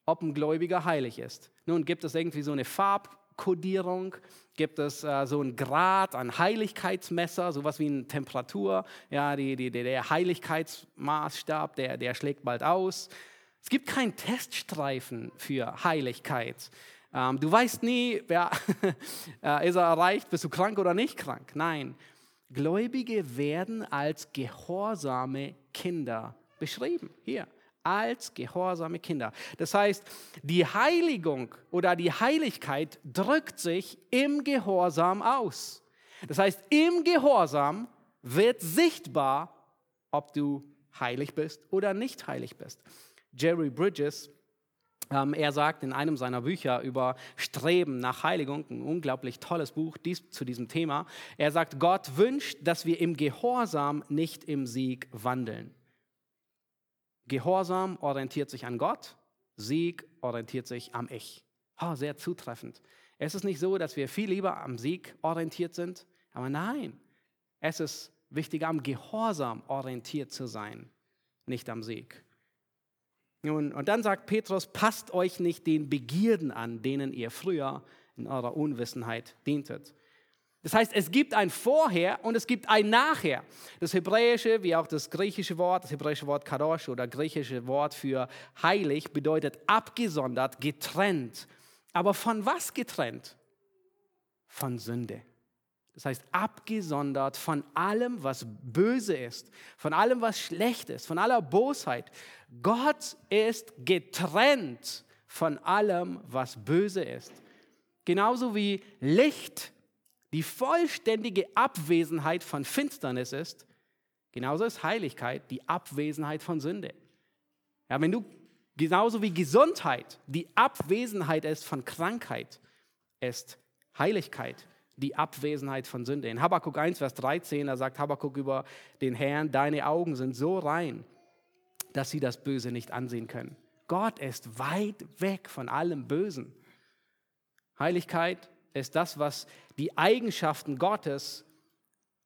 ob ein Gläubiger heilig ist? Nun, gibt es irgendwie so eine Farb Kodierung gibt es äh, so einen Grad, ein Heiligkeitsmesser, sowas wie eine Temperatur. Ja, die, die, der Heiligkeitsmaßstab, der, der schlägt bald aus. Es gibt keinen Teststreifen für Heiligkeit. Ähm, du weißt nie, wer, äh, ist er erreicht, bist du krank oder nicht krank. Nein, Gläubige werden als gehorsame Kinder beschrieben. Hier, als gehorsame Kinder. Das heißt, die Heiligung oder die Heiligkeit drückt sich im Gehorsam aus. Das heißt, im Gehorsam wird sichtbar, ob du heilig bist oder nicht heilig bist. Jerry Bridges, ähm, er sagt in einem seiner Bücher über Streben nach Heiligung, ein unglaublich tolles Buch dies, zu diesem Thema, er sagt, Gott wünscht, dass wir im Gehorsam, nicht im Sieg wandeln. Gehorsam orientiert sich an Gott, Sieg orientiert sich am Ich. Oh, sehr zutreffend. Es ist nicht so, dass wir viel lieber am Sieg orientiert sind, aber nein, es ist wichtiger, am Gehorsam orientiert zu sein, nicht am Sieg. Nun, und dann sagt Petrus, passt euch nicht den Begierden an, denen ihr früher in eurer Unwissenheit dientet. Das heißt, es gibt ein Vorher und es gibt ein Nachher. Das hebräische wie auch das griechische Wort, das hebräische Wort kadosh oder griechische Wort für heilig bedeutet abgesondert, getrennt. Aber von was getrennt? Von Sünde. Das heißt, abgesondert von allem, was böse ist, von allem, was schlecht ist, von aller Bosheit. Gott ist getrennt von allem, was böse ist. Genauso wie Licht die vollständige Abwesenheit von Finsternis ist, genauso ist Heiligkeit die Abwesenheit von Sünde. Ja, wenn du genauso wie Gesundheit die Abwesenheit ist von Krankheit, ist Heiligkeit die Abwesenheit von Sünde. In Habakkuk 1, Vers 13, da sagt Habakkuk über den Herrn, deine Augen sind so rein, dass sie das Böse nicht ansehen können. Gott ist weit weg von allem Bösen. Heiligkeit ist das, was die Eigenschaften Gottes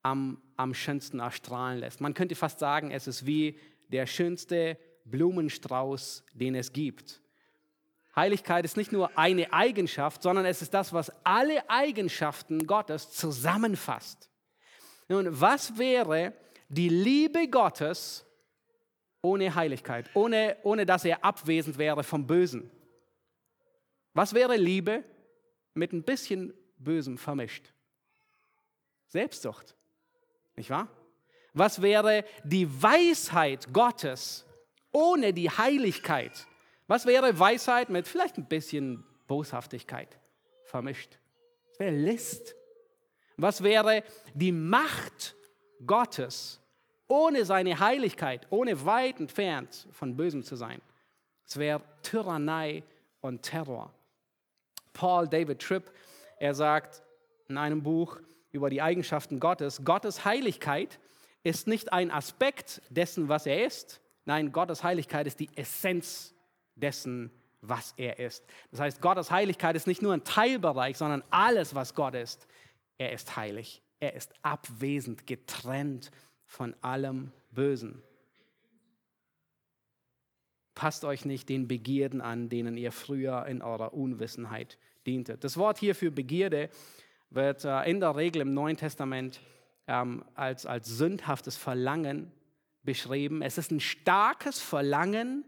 am, am schönsten erstrahlen lässt. Man könnte fast sagen, es ist wie der schönste Blumenstrauß, den es gibt. Heiligkeit ist nicht nur eine Eigenschaft, sondern es ist das, was alle Eigenschaften Gottes zusammenfasst. Nun, was wäre die Liebe Gottes ohne Heiligkeit, ohne, ohne dass er abwesend wäre vom Bösen? Was wäre Liebe mit ein bisschen Bösem vermischt? Selbstsucht, nicht wahr? Was wäre die Weisheit Gottes ohne die Heiligkeit? Was wäre Weisheit mit vielleicht ein bisschen Boshaftigkeit vermischt? Was wäre List? Was wäre die Macht Gottes ohne seine Heiligkeit, ohne weit entfernt von Bösem zu sein? Es wäre Tyrannei und Terror. Paul David Tripp, er sagt in einem Buch über die Eigenschaften Gottes, Gottes Heiligkeit ist nicht ein Aspekt dessen, was er ist. Nein, Gottes Heiligkeit ist die Essenz dessen, was er ist. Das heißt, Gottes Heiligkeit ist nicht nur ein Teilbereich, sondern alles, was Gott ist. Er ist heilig. Er ist abwesend, getrennt von allem Bösen. Passt euch nicht den Begierden an, denen ihr früher in eurer Unwissenheit dientet. Das Wort hier für Begierde wird äh, in der Regel im Neuen Testament ähm, als, als sündhaftes Verlangen beschrieben. Es ist ein starkes Verlangen,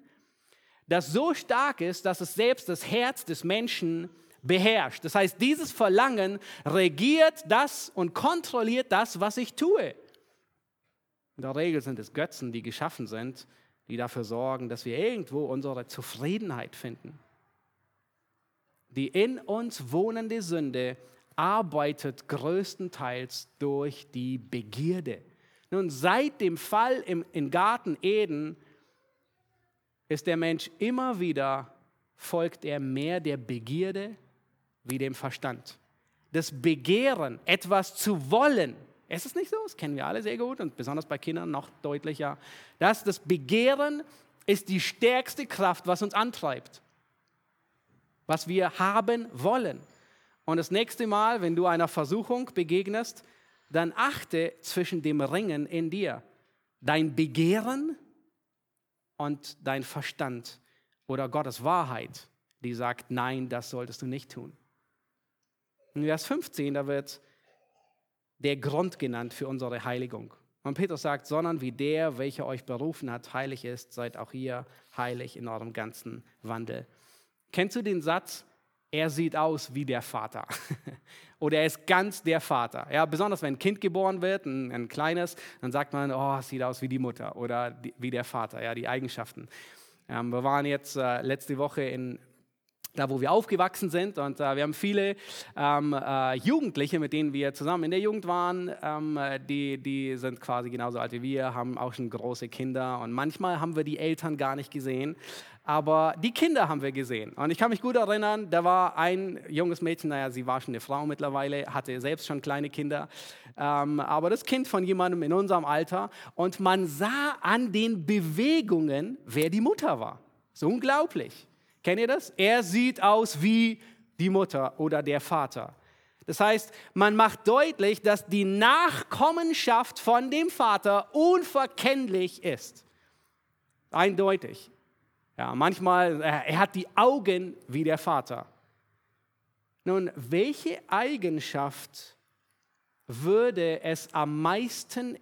das so stark ist, dass es selbst das Herz des Menschen beherrscht. Das heißt, dieses Verlangen regiert das und kontrolliert das, was ich tue. In der Regel sind es Götzen, die geschaffen sind, die dafür sorgen, dass wir irgendwo unsere Zufriedenheit finden. Die in uns wohnende Sünde arbeitet größtenteils durch die Begierde. Nun, seit dem Fall im, im Garten Eden ist der Mensch immer wieder, folgt er mehr der Begierde wie dem Verstand. Das Begehren, etwas zu wollen, ist es nicht so? Das kennen wir alle sehr gut und besonders bei Kindern noch deutlicher. Dass das Begehren ist die stärkste Kraft, was uns antreibt, was wir haben wollen. Und das nächste Mal, wenn du einer Versuchung begegnest, dann achte zwischen dem Ringen in dir. Dein Begehren und dein Verstand oder Gottes Wahrheit, die sagt, nein, das solltest du nicht tun. In Vers 15, da wird der Grund genannt für unsere Heiligung. Und Petrus sagt, sondern wie der, welcher euch berufen hat, heilig ist, seid auch ihr heilig in eurem ganzen Wandel. Kennst du den Satz, er sieht aus wie der Vater. Oder er ist ganz der Vater. Ja, besonders wenn ein Kind geboren wird, ein, ein kleines, dann sagt man, oh, es sieht aus wie die Mutter oder die, wie der Vater, ja, die Eigenschaften. Ähm, wir waren jetzt äh, letzte Woche in da wo wir aufgewachsen sind. Und äh, wir haben viele ähm, äh, Jugendliche, mit denen wir zusammen in der Jugend waren, ähm, die, die sind quasi genauso alt wie wir, haben auch schon große Kinder. Und manchmal haben wir die Eltern gar nicht gesehen, aber die Kinder haben wir gesehen. Und ich kann mich gut erinnern, da war ein junges Mädchen, naja, sie war schon eine Frau mittlerweile, hatte selbst schon kleine Kinder, ähm, aber das Kind von jemandem in unserem Alter. Und man sah an den Bewegungen, wer die Mutter war. So unglaublich. Kennt ihr das? Er sieht aus wie die Mutter oder der Vater. Das heißt, man macht deutlich, dass die Nachkommenschaft von dem Vater unverkennlich ist. Eindeutig. Ja, manchmal, er hat die Augen wie der Vater. Nun, welche Eigenschaft würde es am meisten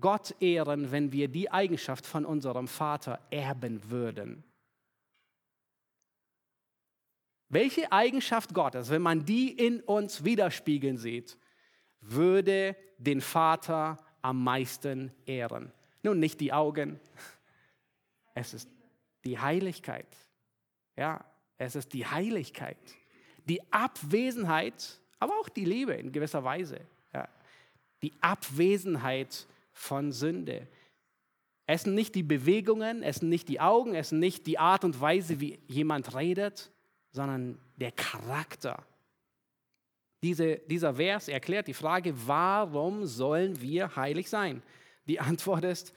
Gott ehren, wenn wir die Eigenschaft von unserem Vater erben würden? Welche Eigenschaft Gottes, wenn man die in uns widerspiegeln sieht, würde den Vater am meisten ehren? Nun, nicht die Augen, es ist die Heiligkeit. Ja, es ist die Heiligkeit, die Abwesenheit, aber auch die Liebe in gewisser Weise. Ja. Die Abwesenheit von Sünde. Es sind nicht die Bewegungen, es sind nicht die Augen, es sind nicht die Art und Weise, wie jemand redet, sondern der Charakter. Diese, dieser Vers erklärt die Frage, warum sollen wir heilig sein? Die Antwort ist,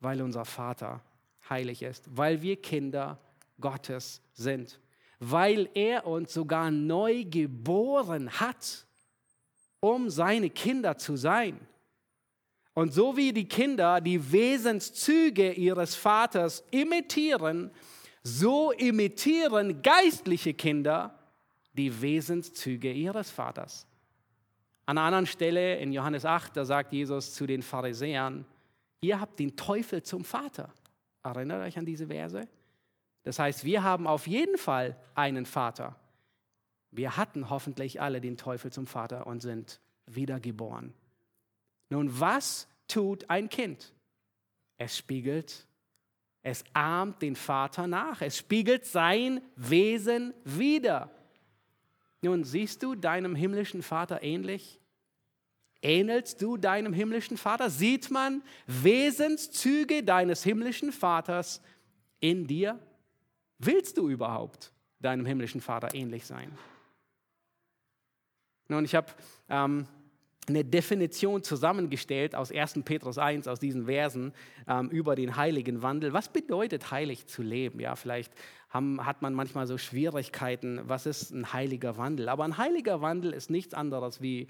weil unser Vater heilig ist, weil wir Kinder Gottes sind, weil er uns sogar neu geboren hat, um seine Kinder zu sein. Und so wie die Kinder die Wesenszüge ihres Vaters imitieren, so imitieren geistliche Kinder die Wesenszüge ihres Vaters. An einer anderen Stelle in Johannes 8, da sagt Jesus zu den Pharisäern, ihr habt den Teufel zum Vater. Erinnert euch an diese Verse? Das heißt, wir haben auf jeden Fall einen Vater. Wir hatten hoffentlich alle den Teufel zum Vater und sind wiedergeboren. Nun, was tut ein Kind? Es spiegelt, es ahmt den Vater nach, es spiegelt sein Wesen wider. Nun, siehst du deinem himmlischen Vater ähnlich? Ähnelst du deinem himmlischen Vater? Sieht man Wesenszüge deines himmlischen Vaters in dir? Willst du überhaupt deinem himmlischen Vater ähnlich sein? Nun, ich habe ähm, eine Definition zusammengestellt aus 1. Petrus 1, aus diesen Versen ähm, über den heiligen Wandel. Was bedeutet heilig zu leben? Ja, vielleicht haben, hat man manchmal so Schwierigkeiten, was ist ein heiliger Wandel? Aber ein heiliger Wandel ist nichts anderes wie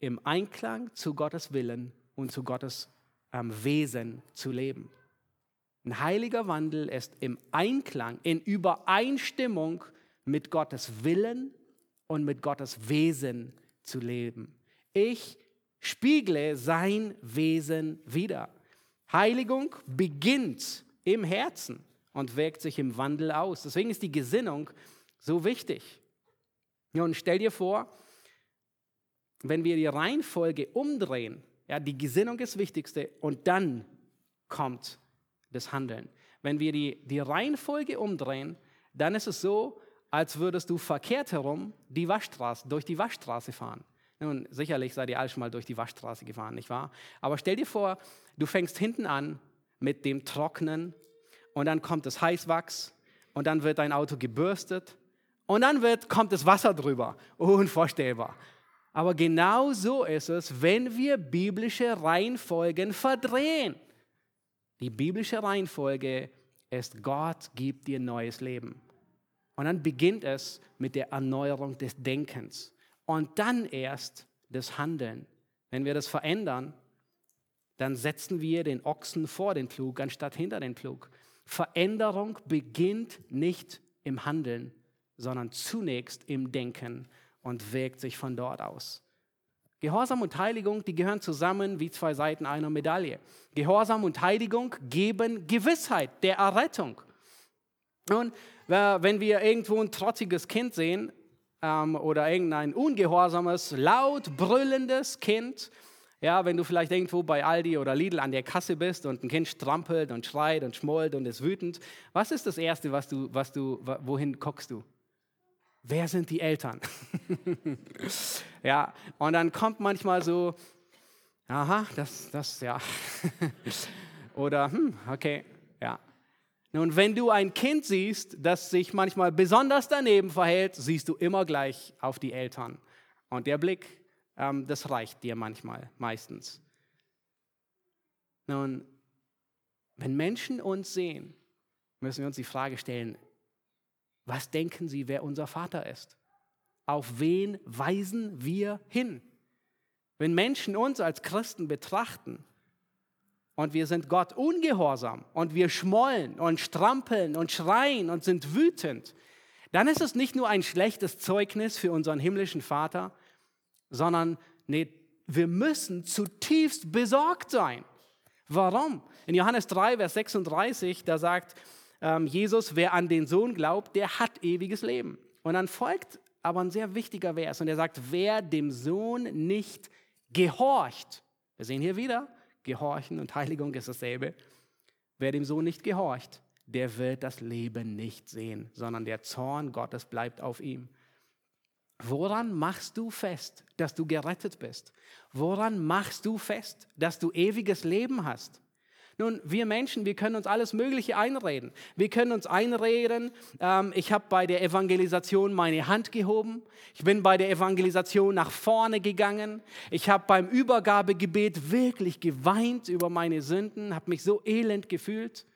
im Einklang zu Gottes Willen und zu Gottes ähm, Wesen zu leben. Ein heiliger Wandel ist im Einklang, in Übereinstimmung mit Gottes Willen und mit Gottes Wesen zu leben. Ich spiegle sein Wesen wieder. Heiligung beginnt im Herzen und wirkt sich im Wandel aus. Deswegen ist die Gesinnung so wichtig. Und stell dir vor, wenn wir die Reihenfolge umdrehen, ja, die Gesinnung ist das Wichtigste und dann kommt das Handeln. Wenn wir die, die Reihenfolge umdrehen, dann ist es so, als würdest du verkehrt herum die Waschstraße, durch die Waschstraße fahren. Nun, sicherlich seid ihr alle schon mal durch die Waschstraße gefahren, nicht wahr? Aber stell dir vor, du fängst hinten an mit dem Trocknen und dann kommt das Heißwachs und dann wird dein Auto gebürstet und dann wird, kommt das Wasser drüber. Unvorstellbar. Aber genau so ist es, wenn wir biblische Reihenfolgen verdrehen. Die biblische Reihenfolge ist, Gott gibt dir neues Leben. Und dann beginnt es mit der Erneuerung des Denkens und dann erst das Handeln. Wenn wir das verändern, dann setzen wir den Ochsen vor den Pflug anstatt hinter den Pflug. Veränderung beginnt nicht im Handeln, sondern zunächst im Denken und wirkt sich von dort aus. Gehorsam und Heiligung, die gehören zusammen wie zwei Seiten einer Medaille. Gehorsam und Heiligung geben Gewissheit der Errettung. Und wenn wir irgendwo ein trotziges Kind sehen, ähm, oder irgendein ungehorsames, laut brüllendes Kind. Ja, wenn du vielleicht irgendwo bei Aldi oder Lidl an der Kasse bist und ein Kind strampelt und schreit und schmollt und ist wütend, was ist das Erste, was du, was du, wohin guckst du? Wer sind die Eltern? ja, und dann kommt manchmal so, aha, das, das, ja. Oder, hm, okay, ja. Nun, wenn du ein Kind siehst, das sich manchmal besonders daneben verhält, siehst du immer gleich auf die Eltern. Und der Blick, ähm, das reicht dir manchmal, meistens. Nun, wenn Menschen uns sehen, müssen wir uns die Frage stellen, was denken sie, wer unser Vater ist? Auf wen weisen wir hin? Wenn Menschen uns als Christen betrachten, und wir sind Gott ungehorsam und wir schmollen und strampeln und schreien und sind wütend, dann ist es nicht nur ein schlechtes Zeugnis für unseren himmlischen Vater, sondern nee, wir müssen zutiefst besorgt sein. Warum? In Johannes 3, Vers 36, da sagt ähm, Jesus, wer an den Sohn glaubt, der hat ewiges Leben. Und dann folgt aber ein sehr wichtiger Vers und er sagt, wer dem Sohn nicht gehorcht, wir sehen hier wieder, Gehorchen und Heiligung ist dasselbe. Wer dem Sohn nicht gehorcht, der wird das Leben nicht sehen, sondern der Zorn Gottes bleibt auf ihm. Woran machst du fest, dass du gerettet bist? Woran machst du fest, dass du ewiges Leben hast? Nun, wir Menschen, wir können uns alles Mögliche einreden. Wir können uns einreden, ähm, ich habe bei der Evangelisation meine Hand gehoben, ich bin bei der Evangelisation nach vorne gegangen, ich habe beim Übergabegebet wirklich geweint über meine Sünden, habe mich so elend gefühlt.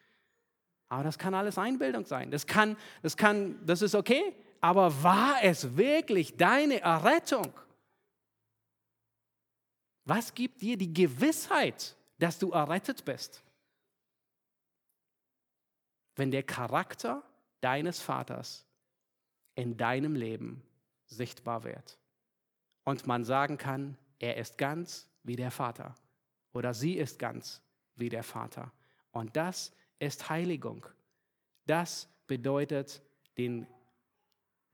Aber das kann alles Einbildung sein. Das kann, das kann, das ist okay. Aber war es wirklich deine Errettung? Was gibt dir die Gewissheit, dass du errettet bist? Wenn der Charakter deines Vaters in deinem Leben sichtbar wird. Und man sagen kann, er ist ganz wie der Vater oder sie ist ganz wie der Vater. Und das ist Heiligung. Das bedeutet, den,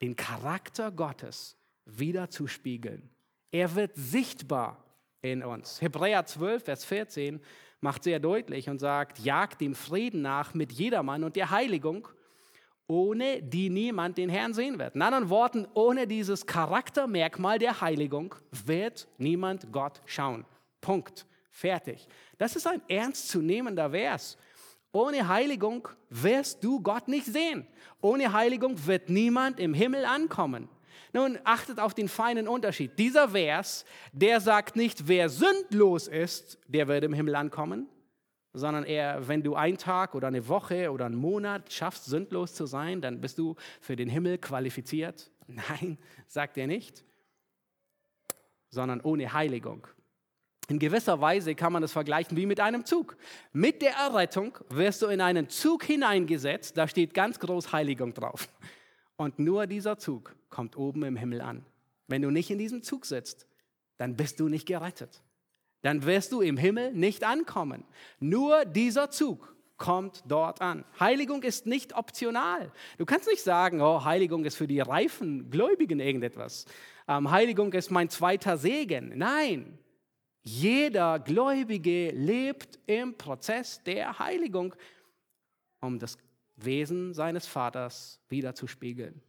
den Charakter Gottes wieder zu spiegeln. Er wird sichtbar in uns. Hebräer 12, Vers 14 macht sehr deutlich und sagt, jagt dem Frieden nach mit jedermann und der Heiligung, ohne die niemand den Herrn sehen wird. In anderen Worten, ohne dieses Charaktermerkmal der Heiligung wird niemand Gott schauen. Punkt. Fertig. Das ist ein ernstzunehmender Vers. Ohne Heiligung wirst du Gott nicht sehen. Ohne Heiligung wird niemand im Himmel ankommen. Nun achtet auf den feinen Unterschied. Dieser Vers, der sagt nicht, wer sündlos ist, der wird im Himmel ankommen, sondern eher, wenn du einen Tag oder eine Woche oder einen Monat schaffst, sündlos zu sein, dann bist du für den Himmel qualifiziert. Nein, sagt er nicht, sondern ohne Heiligung. In gewisser Weise kann man das vergleichen wie mit einem Zug. Mit der Errettung wirst du in einen Zug hineingesetzt, da steht ganz groß Heiligung drauf. Und nur dieser Zug kommt oben im Himmel an. Wenn du nicht in diesem Zug sitzt, dann bist du nicht gerettet. Dann wirst du im Himmel nicht ankommen. Nur dieser Zug kommt dort an. Heiligung ist nicht optional. Du kannst nicht sagen, oh, Heiligung ist für die reifen Gläubigen irgendetwas. Ähm, Heiligung ist mein zweiter Segen. Nein, jeder Gläubige lebt im Prozess der Heiligung, um das Wesen seines Vaters wieder zu spiegeln.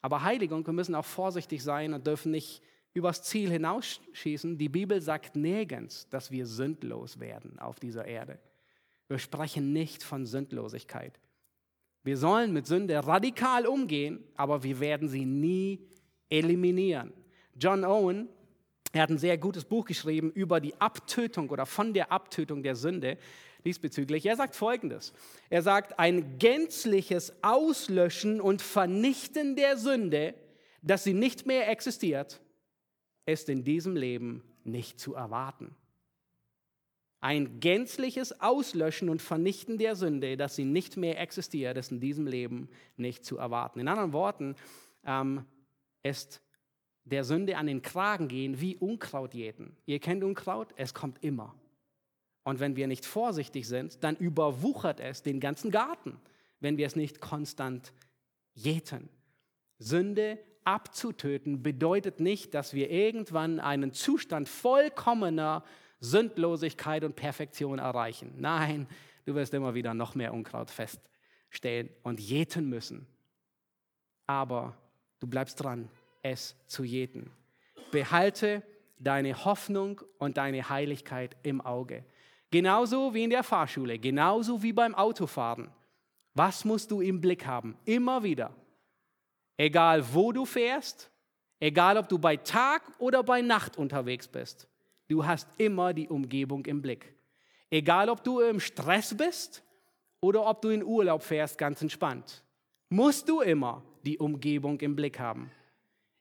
Aber Heiligung, wir müssen auch vorsichtig sein und dürfen nicht übers Ziel hinausschießen. Die Bibel sagt nirgends, dass wir sündlos werden auf dieser Erde. Wir sprechen nicht von Sündlosigkeit. Wir sollen mit Sünde radikal umgehen, aber wir werden sie nie eliminieren. John Owen, er hat ein sehr gutes Buch geschrieben über die Abtötung oder von der Abtötung der Sünde diesbezüglich. Er sagt Folgendes. Er sagt, ein gänzliches Auslöschen und Vernichten der Sünde, dass sie nicht mehr existiert, ist in diesem Leben nicht zu erwarten. Ein gänzliches Auslöschen und Vernichten der Sünde, dass sie nicht mehr existiert, ist in diesem Leben nicht zu erwarten. In anderen Worten, ähm, ist der Sünde an den Kragen gehen wie Unkraut jäten. Ihr kennt Unkraut, es kommt immer. Und wenn wir nicht vorsichtig sind, dann überwuchert es den ganzen Garten, wenn wir es nicht konstant jäten. Sünde abzutöten bedeutet nicht, dass wir irgendwann einen Zustand vollkommener Sündlosigkeit und Perfektion erreichen. Nein, du wirst immer wieder noch mehr Unkraut feststellen und jäten müssen. Aber du bleibst dran, es zu jäten. Behalte deine Hoffnung und deine Heiligkeit im Auge. Genauso wie in der Fahrschule, genauso wie beim Autofahren. Was musst du im Blick haben? Immer wieder. Egal wo du fährst, egal ob du bei Tag oder bei Nacht unterwegs bist, du hast immer die Umgebung im Blick. Egal ob du im Stress bist oder ob du in Urlaub fährst, ganz entspannt, musst du immer die Umgebung im Blick haben.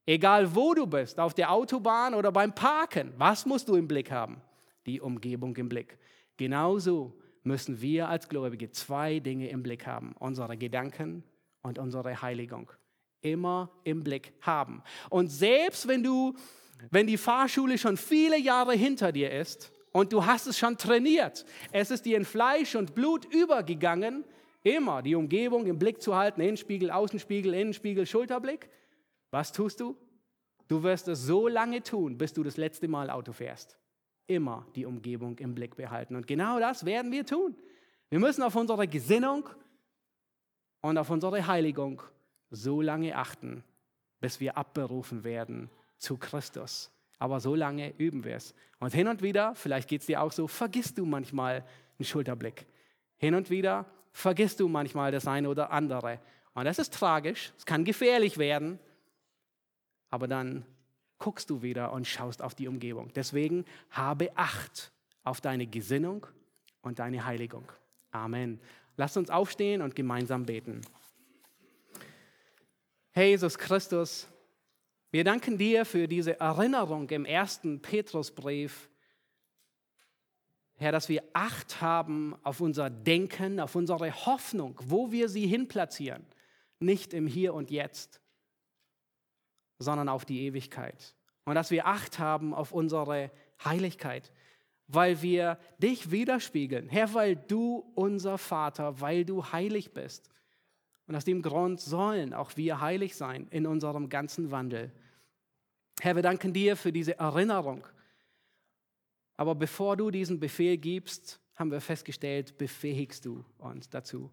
Egal wo du bist, auf der Autobahn oder beim Parken, was musst du im Blick haben? Die Umgebung im Blick. Genauso müssen wir als Gläubige zwei Dinge im Blick haben. Unsere Gedanken und unsere Heiligung. Immer im Blick haben. Und selbst wenn du, wenn die Fahrschule schon viele Jahre hinter dir ist und du hast es schon trainiert, es ist dir in Fleisch und Blut übergegangen, immer die Umgebung im Blick zu halten, Innenspiegel, Außenspiegel, Innenspiegel, Schulterblick, was tust du? Du wirst es so lange tun, bis du das letzte Mal Auto fährst. Immer die Umgebung im Blick behalten. Und genau das werden wir tun. Wir müssen auf unsere Gesinnung und auf unsere Heiligung so lange achten, bis wir abberufen werden zu Christus. Aber so lange üben wir es. Und hin und wieder, vielleicht geht es dir auch so, vergisst du manchmal einen Schulterblick. Hin und wieder vergisst du manchmal das eine oder andere. Und das ist tragisch, es kann gefährlich werden, aber dann guckst du wieder und schaust auf die Umgebung. Deswegen habe Acht auf deine Gesinnung und deine Heiligung. Amen. Lass uns aufstehen und gemeinsam beten. Herr Jesus Christus, wir danken dir für diese Erinnerung im ersten Petrusbrief, Herr, dass wir Acht haben auf unser Denken, auf unsere Hoffnung, wo wir sie hinplatzieren, nicht im Hier und Jetzt, sondern auf die Ewigkeit. Und dass wir Acht haben auf unsere Heiligkeit. weil wir dich widerspiegeln. Herr, weil du unser Vater, weil du heilig bist. Und aus dem Grund sollen auch wir heilig sein in unserem ganzen Wandel. Herr, wir danken dir für diese Erinnerung. Aber bevor du diesen Befehl gibst, haben wir festgestellt, befähigst du uns dazu.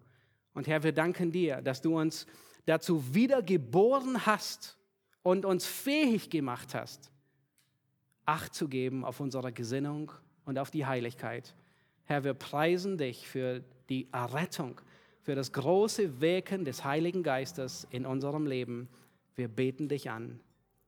Und Herr, wir danken dir, dass du uns dazu wiedergeboren hast und uns fähig gemacht hast, Acht zu geben auf unsere Gesinnung und auf die Heiligkeit. Herr, wir preisen dich für die Errettung, für das große Wirken des Heiligen Geistes in unserem Leben. Wir beten dich an.